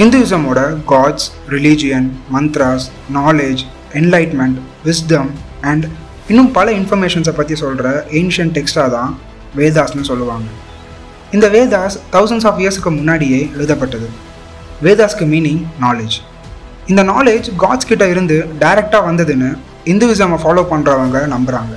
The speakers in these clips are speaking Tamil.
இந்துவிசமோட gods religion mantras knowledge enlightenment wisdom and இன்னும் பல இன்ஃபர்மேஷன்ஸை பற்றி சொல்கிற ஏன்ஷியன் டெக்ஸ்டாக தான் வேதாஸ்னு சொல்லுவாங்க. இந்த வேதாஸ் தௌசண்ட்ஸ் ஆஃப் இயர்ஸுக்கு முன்னாடியே எழுதப்பட்டது. வேதாஸ்க்கு மீனிங் நாலேஜ் இந்த நாலேஜ் காட்ஸ் கிட்ட இருந்து டைரெக்டாக வந்ததுன்னு இந்துவிசமை ஃபாலோ பண்ணுறவங்க நம்புகிறாங்க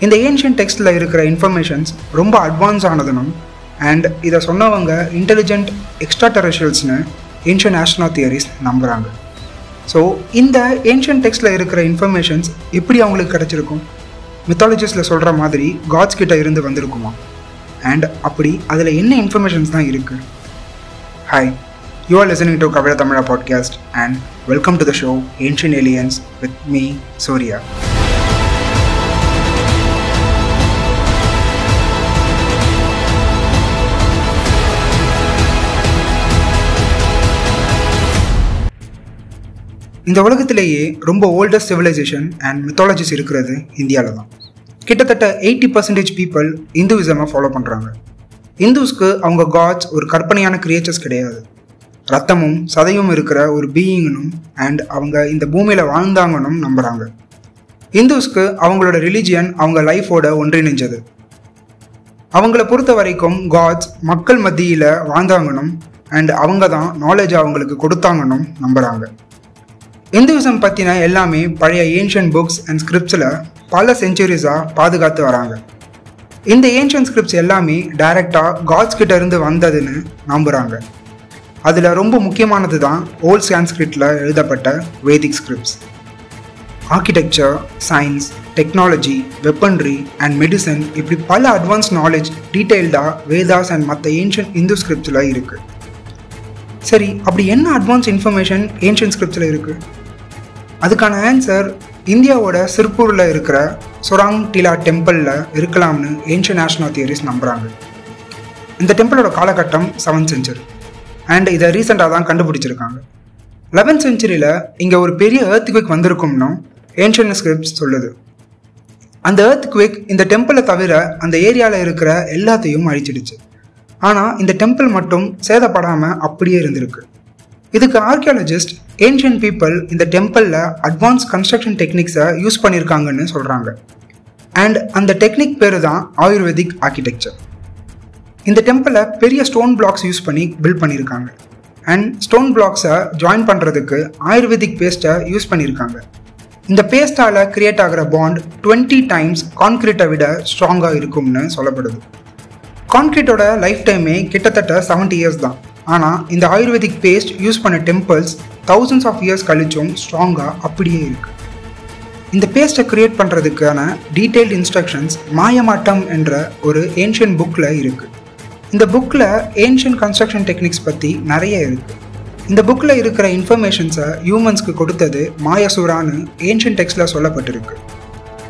இந்த ஏன்ஷியன் டெக்ஸ்டில் இருக்கிற இன்ஃபர்மேஷன்ஸ் ரொம்ப அட்வான்ஸ் ஆனதுனும் அண்ட் இதை சொன்னவங்க இன்டெலிஜென்ட் எக்ஸ்ட்ரா டெரஷியல்ஸ்னு ஏன்ஷியன் ஆஸ்ட்ரோ தியரிஸ் நம்புகிறாங்க ஸோ இந்த ஏன்ஷியன் டெக்ஸ்டில் இருக்கிற இன்ஃபர்மேஷன்ஸ் எப்படி அவங்களுக்கு கிடச்சிருக்கும்? மித்தாலஜிஸில் சொல்கிற மாதிரி காட்ஸ் கிட்ட இருந்து வந்திருக்குமா? அண்ட் அப்படி அதில் என்ன இன்ஃபர்மேஷன்ஸ் தான் இருக்குது hi you are listening to கவிழ Tamizha podcast and welcome to the show ancient aliens with me Surya இந்த உலகத்திலேயே ரொம்ப ஓல்டஸ்ட் சிவிலைசேஷன் அண்ட் மித்தாலஜிஸ் இருக்கிறது இந்தியாவில் தான் கிட்டத்தட்ட எயிட்டி பர்சன்டேஜ் பீப்புள் இந்துவிசமை ஃபாலோ பண்ணுறாங்க இந்துஸ்க்கு அவங்க காட்ஸ் ஒரு கற்பனையான கிரியேச்சர்ஸ் கிடையாது. ரத்தமும் சதையும் இருக்கிற ஒரு பீயிங்கனும் அண்ட் அவங்க இந்த பூமியில் வாழ்ந்தாங்கன்னும் நம்புகிறாங்க இந்துஸ்க்கு அவங்களோட ரிலிஜியன் அவங்க லைஃபோட ஒன்றிணைஞ்சது. அவங்கள பொறுத்த வரைக்கும் காட்ஸ் மக்கள் மத்தியில் வாழ்ந்தாங்கன்னும் அண்ட் அவங்க தான் நாலேஜ் அவங்களுக்கு கொடுத்தாங்கன்னும் நம்புகிறாங்க இந்துவிசம் பற்றின எல்லாமே பழைய ஏன்ஷியன் புக்ஸ் அண்ட் ஸ்கிரிப்ட்ஸில் பல செஞ்சுரிஸாக பாதுகாத்து வராங்க. இந்த ஏன்ஷியன் ஸ்கிரிப்ட்ஸ் எல்லாமே டைரெக்டாக காட்ஸ் கிட்ட இருந்து வந்ததுன்னு நம்புகிறாங்க அதில் ரொம்ப முக்கியமானது தான் ஓல்ட் சான்ஸ்கிரிட்டில் எழுதப்பட்ட Vedic scripts architecture science technology weaponry and medicine இப்படி பல அட்வான்ஸ் நாலேஜ் டீட்டெயில்டாக வேதாஸ் அண்ட் மற்ற ஏன்ஷியன் இந்து ஸ்கிரிப்ட்ஸில் இருக்குது சரி அப்படி என்ன அட்வான்ஸ் இன்ஃபர்மேஷன் ஏன்ஷியன் ஸ்கிரிப்ட்ஸில் இருக்குது அதுக்கான ஆன்சர் இந்தியாவோட சிற்பூரில் இருக்கிற சொராங் டிலா டெம்பிளில் இருக்கலாம்னு ஏன்ஷியன் நேஷனல் தியரிஸ் நம்புகிறாங்க இந்த டெம்பிளோட காலகட்டம் செவன்த் செஞ்சுரி அண்ட் இதை ரீசெண்டாக தான் கண்டுபிடிச்சிருக்காங்க. லெவன்த் செஞ்சுரியில் இங்கே ஒரு பெரிய ஏர்த் குவிக் வந்திருக்கும்னு ஏன்ஷியன் ஸ்கிரிப்ட்ஸ் சொல்லுது. அந்த ஏர்த் குவிக் இந்த டெம்பிளை தவிர அந்த ஏரியாவில் இருக்கிற எல்லாத்தையும் அழிச்சிடுச்சு. ஆனால் இந்த டெம்பிள் மட்டும் சேதப்படாமல் அப்படியே இருந்திருக்கு. இதுக்கு ஆர்கியாலஜிஸ்ட் ஏன்ஷியன் பீப்புள் இந்த டெம்பிளில் அட்வான்ஸ் கன்ஸ்ட்ரக்ஷன் டெக்னிக்ஸை யூஸ் பண்ணியிருக்காங்கன்னு சொல்கிறாங்க அண்ட் அந்த டெக்னிக் பேர் தான் ஆயுர்வேதிக் ஆர்கிடெக்சர் இந்த டெம்பிளை பெரிய ஸ்டோன் பிளாக்ஸ் யூஸ் பண்ணி பில்ட் பண்ணியிருக்காங்க அண்ட் ஸ்டோன் பிளாக்ஸை ஜாயின் பண்ணுறதுக்கு ஆயுர்வேதிக் பேஸ்ட்டை யூஸ் பண்ணியிருக்காங்க இந்த பேஸ்டால் கிரியேட் ஆகிற பாண்ட் டுவெண்ட்டி டைம்ஸ் கான்கிரீட்டை விட ஸ்ட்ராங்காக இருக்கும்னு சொல்லப்படுது. கான்கிரீட்டோட லைஃப் டைமே கிட்டத்தட்ட செவன்ட்டி இயர்ஸ் தான். ஆனால் இந்த ஆயுர்வேதிக் பேஸ்ட் யூஸ் பண்ண டெம்பிள்ஸ் தௌசண்ட்ஸ் ஆஃப் இயர்ஸ் கழிச்சும் ஸ்ட்ராங்காக அப்படியே இருக்குது இந்த பேஸ்ட்டை க்ரியேட் பண்ணுறதுக்கான டீட்டெயில்ட் இன்ஸ்ட்ரக்ஷன்ஸ் மாயமாட்டம் என்ற ஒரு ஏன்ஷியன் புக்கில் இருக்குது இந்த புக்கில் ஏன்ஷியன் கன்ஸ்ட்ரக்ஷன் டெக்னிக்ஸ் பற்றி நிறைய இருக்குது இந்த புக்கில் இருக்கிற இன்ஃபர்மேஷன்ஸை ஹியூமன்ஸ்க்கு கொடுத்தது மாயசூரான்னு ஏன்ஷியன் டெக்ஸ்டில் சொல்லப்பட்டிருக்கு.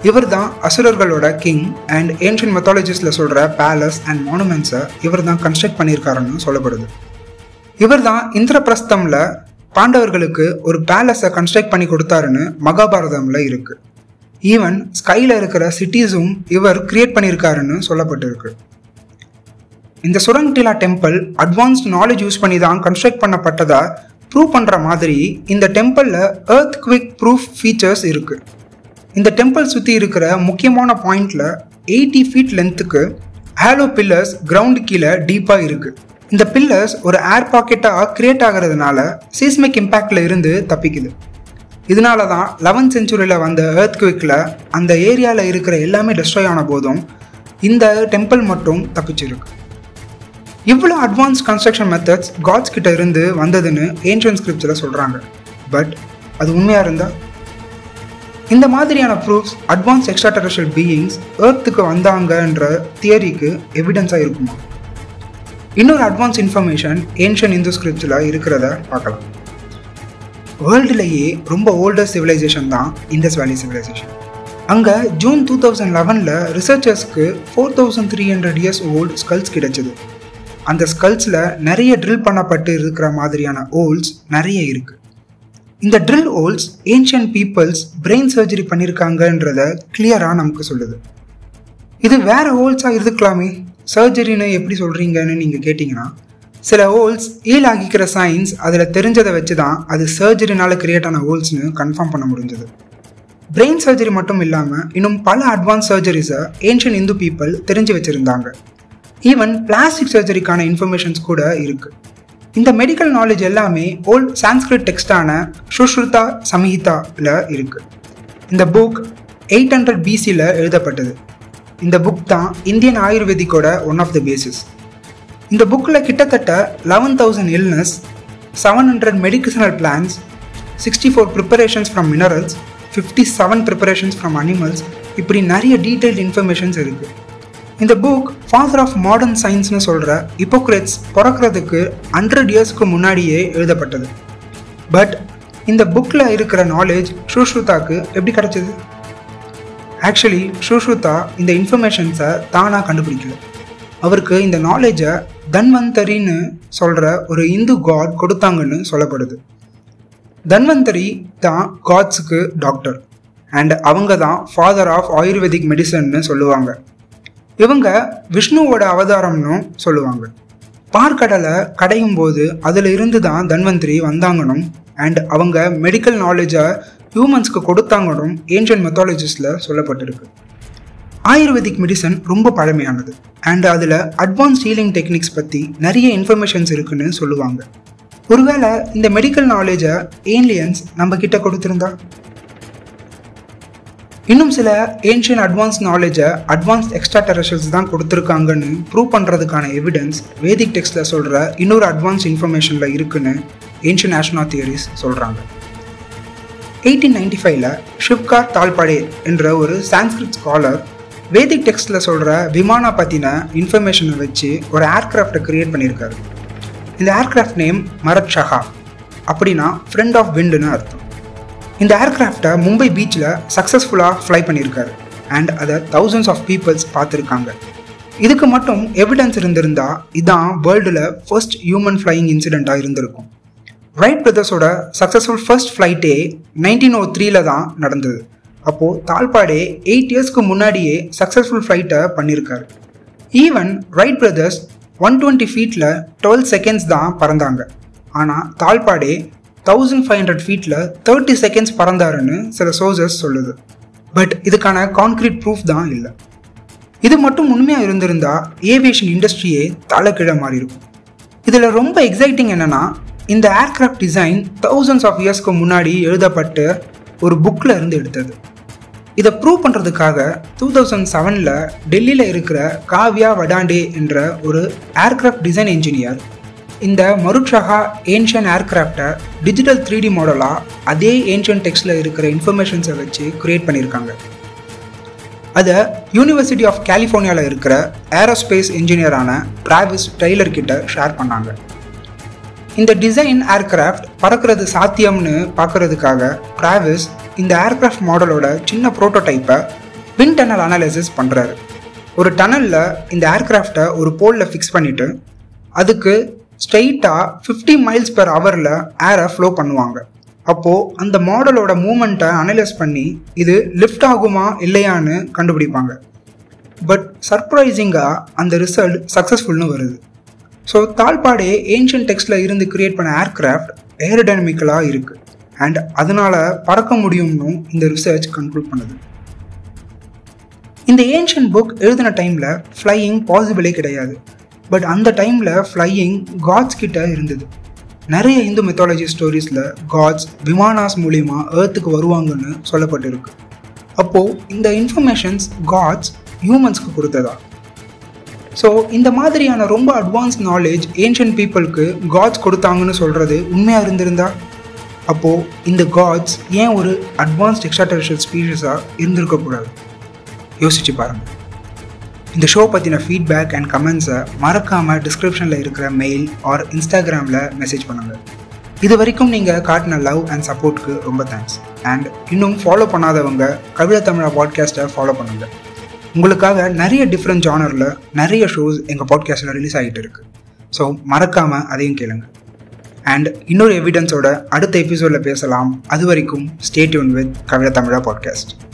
இவர் தான் அசுரர்களோட கிங் அண்ட் ஏன்ஷியன் மெத்தாலஜிஸில் சொல்கிற பேலஸ் அண்ட் மானுமெண்ட்ஸை இவர் தான் கன்ஸ்ட்ரக்ட் பண்ணியிருக்காருன்னு சொல்லப்படுது. இவர் தான் இந்திரபிரஸ்தமில் பாண்டவர்களுக்கு ஒரு பேலஸை கன்ஸ்ட்ரக்ட் பண்ணி கொடுத்தாருன்னு மகாபாரதமில் இருக்குது ஈவன் ஸ்கையில் இருக்கிற சிட்டிஸும் இவர் கிரியேட் பண்ணியிருக்காருன்னு சொல்லப்பட்டிருக்கு. இந்த சுரங்டிலா டெம்பிள் அட்வான்ஸ்ட் நாலேஜ் யூஸ் பண்ணி தான் கன்ஸ்ட்ரக்ட் பண்ணப்பட்டதா ப்ரூவ் பண்ணுற மாதிரி இந்த டெம்பிளில் எர்த் குவிக் ப்ரூஃப் ஃபீச்சர்ஸ் இருக்குது இந்த டெம்பிள் சுற்றி இருக்கிற முக்கியமான பாயிண்டில் எயிட்டி ஃபீட் லென்த்துக்கு ஹேலோ பில்லர்ஸ் கிரவுண்டு கீழே டீப்பாக இருக்குது இந்த பில்லர்ஸ் ஒரு ஏர் பாக்கெட்டாக கிரியேட் ஆகிறதுனால சீஸ்மிக் இம்பேக்டில் இருந்து தப்பிக்குது. இதனால தான் லெவன்த் செஞ்சுரியில் வந்த ஏர்த் குவிக்கில் அந்த ஏரியாவில் இருக்கிற எல்லாமே டெஸ்ட்ராய் ஆன போதும் இந்த டெம்பிள் மட்டும் தப்பிச்சிருக்கு. இவ்வளோ அட்வான்ஸ் கன்ஸ்ட்ரக்ஷன் மெத்தட்ஸ் காட்ஸ் கிட்ட இருந்து வந்ததுன்னு ஏன்ஷியன் ஸ்கிரிப்டில் சொல்கிறாங்க பட் அது உண்மையாக இருந்தால் இந்த மாதிரியான proofs advance extra terrestrial beings ஏர்த்துக்கு வந்தாங்கன்ற தியரிக்கு எவிடன்ஸாக இருக்குமா? இன்னொரு அட்வான்ஸ் இன்ஃபர்மேஷன் ஏன்ஷியன் இந்து ஸ்கிரிப்டில் இருக்கிறத பார்க்கலாம். வேர்ல்டுலேயே ரொம்ப ஓல்டஸ்ட் சிவிலைசேஷன் தான் இந்தஸ் வேலி சிவிலைசேஷன் அங்கே ஜூன் டூ தௌசண்ட் லெவனில் ரிசர்ச்சர்ஸ்க்கு four thousand three hundred years old skulls கிடைச்சது. அந்த ஸ்கல்ஸில் நிறைய ட்ரில் பண்ணப்பட்டு இருக்கிற மாதிரியான ஓல்ஸ் நிறைய இருக்குது இந்த drill holes ancient peoples brain surgery பண்ணியிருக்காங்கன்றத கிளியராக நமக்கு சொல்லுது. இது வேற ஹோல்ஸாக இருக்கலாமே சர்ஜரின்னு எப்படி சொல்கிறீங்கன்னு நீங்கள் கேட்டிங்கன்னா சில ஹோல்ஸ் ஈல் ஆகிக்கிற சயின்ஸ் அதில் தெரிஞ்சதை வச்சு தான் அது சர்ஜரினால் கிரியேட் ஆன ஹோல்ஸ்னு கன்ஃபார்ம் பண்ண முடிஞ்சது. பிரெயின் சர்ஜரி மட்டும் இல்லாமல் இன்னும் பல அட்வான்ஸ் சர்ஜரிஸை ஏன்ஷியன் இந்து பீப்புள் தெரிஞ்சு வச்சுருந்தாங்க. ஈவன் பிளாஸ்டிக் சர்ஜரிக்கான இன்ஃபர்மேஷன்ஸ் கூட இருக்குது இந்த மெடிக்கல் நாலேஜ் எல்லாமே ஓல்ட் சான்ஸ்கிரிட் டெக்ஸ்டான சுஷ்ருதா சம்ஹிதாவில் இருக்குது இந்த புக் எயிட் ஹண்ட்ரட் பிசியில் எழுதப்பட்டது. இந்த புக் தான் இந்தியன் ஆயுர்வேதிக்கோட ஒன் ஆஃப் த பேசிஸ் இந்த புக்கில் கிட்டத்தட்ட eleven thousand illness seven hundred medical plans sixty four preparations from minerals fifty seven preparations from animals இப்படி நிறைய டீட்டெயில்டு இன்ஃபர்மேஷன்ஸ் இருக்குது இந்த புக் ஃபாதர் ஆஃப் மாடர்ன் சயின்ஸ்னு சொல்கிற இப்போக்ரேட்ஸ் பிறக்கிறதுக்கு ஹண்ட்ரட் இயர்ஸ்க்கு முன்னாடியே எழுதப்பட்டது. பட் இந்த புக்கில் இருக்கிற நாலேஜ் சுஷ்ருதாக்கு எப்படி கிடச்சிது? ஆக்சுவலி ஸ்ரூஷ்ருதா இந்த இன்ஃபர்மேஷன்ஸை தானாக கண்டுபிடிக்கல. அவருக்கு இந்த நாலேஜை தன்வந்தரின்னு சொல்கிற ஒரு இந்து காட் கொடுத்தாங்கன்னு சொல்லப்படுது. தன்வந்தரி தான் காட்ஸுக்கு டாக்டர் அண்ட் அவங்க தான் ஃபாதர் ஆஃப் ஆயுர்வேதிக் மெடிசன்னு சொல்லுவாங்க. இவங்க விஷ்ணுவோட அவதாரம்னு சொல்லுவாங்க. பார்க்கடலை கடையும் போது அதில் இருந்து தான் தன்வந்திரி வந்தாங்கனும் அண்ட் அவங்க மெடிக்கல் நாலேஜை ஹியூமன்ஸ்க்கு கொடுத்தாங்கனும் ஏன்ஷியன் மெத்தாலஜிஸில் சொல்லப்பட்டிருக்கு. ஆயுர்வேதிக் மெடிசன் ரொம்ப பழமையானது அண்ட் அதில் அட்வான்ஸ் ஹீலிங் டெக்னிக்ஸ் பற்றி நிறைய இன்ஃபர்மேஷன்ஸ் இருக்குன்னு சொல்லுவாங்க. ஒருவேளை இந்த மெடிக்கல் நாலேஜை ஏன்லியன்ஸ் நம்ம கிட்ட கொடுத்துருந்தா? இன்னும் சில ஏன்ஷியன் அட்வான்ஸ் நாலேஜை அட்வான்ஸ் எக்ஸ்ட்ரா டெரஷல்ஸ் தான் கொடுத்துருக்காங்கன்னு ப்ரூவ் பண்ணுறதுக்கான எவிடன்ஸ் வேதிக் டெக்ஸ்டில் சொல்கிற இன்னொரு அட்வான்ஸ் இன்ஃபர்மேஷனில் இருக்குன்னு ஏன்ஷியன் ஆஷ்னா தியரிஸ் சொல்கிறாங்க எயிட்டீன் நைன்டி ஃபைவ்ல ஷிவ்கார் தால்படே என்ற ஒரு சான்ஸ்கிரிட் ஸ்காலர் வேதிக் டெக்ஸ்டில் சொல்கிற விமானா பற்றின இன்ஃபர்மேஷனை வச்சு ஒரு ஏர்க்ராஃப்டை க்ரியேட் பண்ணியிருக்காரு. இந்த ஏர்க்ராஃப்ட் நேம் மரத் ஷஹா அப்படின்னா ஃப்ரெண்ட் ஆஃப் விண்டுன்னு அர்த்தம். இந்த ஏர்கிராஃப்டை மும்பை பீச்சில் சக்ஸஸ்ஃபுல்லாக ஃப்ளை பண்ணியிருக்காரு அண்ட் அதை தௌசண்ட்ஸ் ஆஃப் பீப்புள்ஸ் பார்த்துருக்காங்க. இதுக்கு மட்டும் எவிடன்ஸ் இருந்திருந்தா இதான் வேர்ல்டில் ஃபர்ஸ்ட் ஹியூமன் ஃப்ளையிங் இன்சிடெண்ட்டாக இருந்திருக்கும். ரைட் பிரதர்ஸோட சக்ஸஸ்ஃபுல் ஃபர்ஸ்ட் ஃப்ளைட்டே நைன்டீன் ஓ த்ரீல தான் நடந்தது. அப்போது தால்பாடே எயிட் இயர்ஸ்க்கு முன்னாடியே சக்ஸஸ்ஃபுல் ஃப்ளைட்டை பண்ணியிருக்காரு even Wright brothers one twenty ஃபீட்டில் டுவெல் செகண்ட்ஸ் தான் பறந்தாங்க. ஆனால் தால்பாடே தௌசண்ட் ஃபைவ் ஹண்ட்ரட் ஃபீட்டில் தேர்ட்டி செகண்ட்ஸ் பறந்தாருன்னு சில சோர்சஸ் சொல்லுது. பட் இதுக்கான கான்க்ரீட் ப்ரூஃப் தான் இல்லை. இது மட்டும் உண்மையாக இருந்திருந்தா ஏவியேஷன் இண்டஸ்ட்ரியே தலைக்கீழ மாறி இருக்கும் இதில் ரொம்ப எக்ஸைட்டிங் என்னென்னா இந்த ஏர்க்ராஃப்ட் டிசைன் தௌசண்ட்ஸ் ஆஃப் இயர்ஸ்க்கு முன்னாடி எழுதப்பட்டு ஒரு புக்கில் இருந்து எடுத்தது. இதை ப்ரூவ் பண்ணுறதுக்காக டூ தௌசண்ட் செவனில் டெல்லியில் இருக்கிற காவ்யா வடாண்டே என்ற ஒரு ஏர்க்ராஃப்ட் டிசைன் இன்ஜினியர் இந்த மருட்சகா ஏன்ஷியன் ஏர்க்ராஃப்டை டிஜிட்டல் த்ரீ டி மாடலாக அதே ஏன்ஷியன் டெக்ஸ்டில் இருக்கிற இன்ஃபர்மேஷன்ஸை வச்சு க்ரியேட் பண்ணியிருக்காங்க. அதை யூனிவர்சிட்டி ஆஃப் கலிஃபோர்னியாவில் இருக்கிற ஏரோஸ்பேஸ் இன்ஜினியரான டிராவிஸ் டெய்லர் கிட்ட ஷேர் பண்ணாங்க. இந்த டிசைன் ஏர்க்ராஃப்ட் பறக்கிறது சாத்தியம்னு பார்க்கறதுக்காக டிராவிஸ் இந்த ஏர்க்ராஃப்ட் மாடலோட சின்ன ப்ரோட்டோடைப்பை வின் டனல் அனாலிசிஸ் பண்ணுறாரு ஒரு டனலில் இந்த ஏர்க்ராஃப்டை ஒரு போலில் ஃபிக்ஸ் பண்ணிவிட்டு அதுக்கு ஸ்ட்ரெயிட்டாக ஃபிஃப்டி மைல்ஸ் பெர் ஹவரில் ஏரை ஃப்ளோ பண்ணுவாங்க. அப்போது அந்த மாடலோட மூமெண்ட்டை அனலைஸ் பண்ணி இது லிஃப்ட் ஆகுமா இல்லையான்னு கண்டுபிடிப்பாங்க. பட் சர்ப்ரைசிங்காக அந்த ரிசல்ட் சக்ஸஸ்ஃபுல்னு வருது. ஸோ தாழ்பாடே ஏன்ஷியன் டெக்ஸ்டில் இருந்து கிரியேட் பண்ண ஏர்க்ராஃப்ட் ஏரோடைனமிக்கலாக இருக்குது அண்ட் அதனால் பறக்க முடியும்னு இந்த ரிசர்ச் கன்க்ளூட் பண்ணுது. இந்த ஏன்ஷியன் புக் எழுதின டைமில் ஃப்ளையிங் பாசிபிளே கிடையாது. பட் அந்த டைமில் ஃப்ளையிங் காட்ஸ் கிட்ட இருந்தது. நிறைய இந்து மெத்தாலஜி ஸ்டோரிஸில் காட்ஸ் விமானாஸ் மூலிமா ஏர்த்துக்கு வருவாங்கன்னு சொல்லப்பட்டிருக்கு. அப்போது இந்த இன்ஃபர்மேஷன்ஸ் காட்ஸ் ஹியூமன்ஸ்க்கு கொடுத்ததா? ஸோ இந்த மாதிரியான ரொம்ப அட்வான்ஸ் நாலேஜ் ஏன்ஷியன் பீப்புளுக்கு காட்ஸ் கொடுத்தாங்கன்னு சொல்கிறது உண்மையாக இருந்திருந்தா? அப்போது இந்த காட்ஸ் ஏன் ஒரு அட்வான்ஸ்ட் எக்ஸ்ட்ராடெரிஷியல் ஸ்பீஷஸாக இருந்திருக்கக்கூடாது? யோசிச்சு பாருங்கள் இந்த ஷோ பற்றின ஃபீட்பேக் அண்ட் கமெண்ட்ஸை மறக்காமல் டிஸ்கிரிப்ஷனில் இருக்கிற மெயில் ஆர் இன்ஸ்டாகிராமில் மெசேஜ் பண்ணுங்கள் இது வரைக்கும் நீங்கள் காட்டின லவ் அண்ட் சப்போர்ட்க்கு ரொம்ப தேங்க்ஸ் அண்ட் இன்னும் ஃபாலோ பண்ணாதவங்க கவிழ தமிழா பாட்காஸ்ட்டை ஃபாலோ பண்ணுங்கள் உங்களுக்காக நிறைய டிஃப்ரெண்ட் ஜானரில் நிறைய ஷோஸ் எங்கள் பாட்காஸ்ட்டில் ரிலீஸ் ஆகிட்டு இருக்கு. ஸோ மறக்காமல் அதையும் கேளுங்க. அண்ட் இன்னொரு எவிடன்ஸோட அடுத்த எபிசோடில் பேசலாம். அது வரைக்கும் ஸ்டேட்யூன் வித் கவிழ தமிழா பாட்காஸ்ட்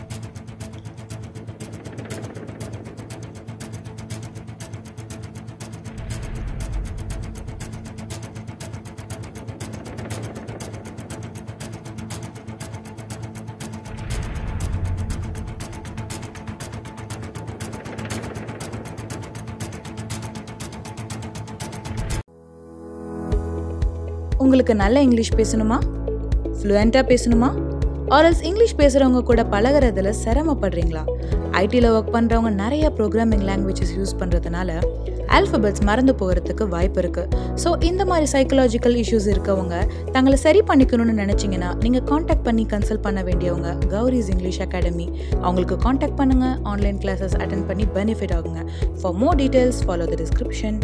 உங்களுக்கு நல்ல இங்கிலீஷ் பேசணுமா? ஃப்ளூயண்ட்டாக பேசணுமா? ஆர்எல்ஸ் இங்கிலீஷ் பேசுகிறவங்க கூட பழகுறதுல சிரமப்படுறீங்களா? ஐடியில் ஒர்க் பண்ணுறவங்க நிறைய ப்ரோக்ராமிங் லாங்குவேஜஸ் யூஸ் பண்ணுறதுனால ஆல்ஃபபெட்ஸ் மறந்து போகிறதுக்கு வாய்ப்பு இருக்குது ஸோ இந்த மாதிரி சைக்கலாஜிக்கல் இஷ்யூஸ் இருக்கவங்க தங்களை சரி பண்ணிக்கணும்னு நினச்சிங்கன்னா நீங்கள் காண்டாக்ட் பண்ணி கன்சல்ட் பண்ண வேண்டியவங்க கௌரிஸ் இங்கிலீஷ் அகாடமி அவங்களுக்கு காண்டாக்ட் பண்ணுங்கள் ஆன்லைன் கிளாஸஸ் அட்டன் பண்ணி பெனிஃபிட் ஆகுங்க. For more details follow the description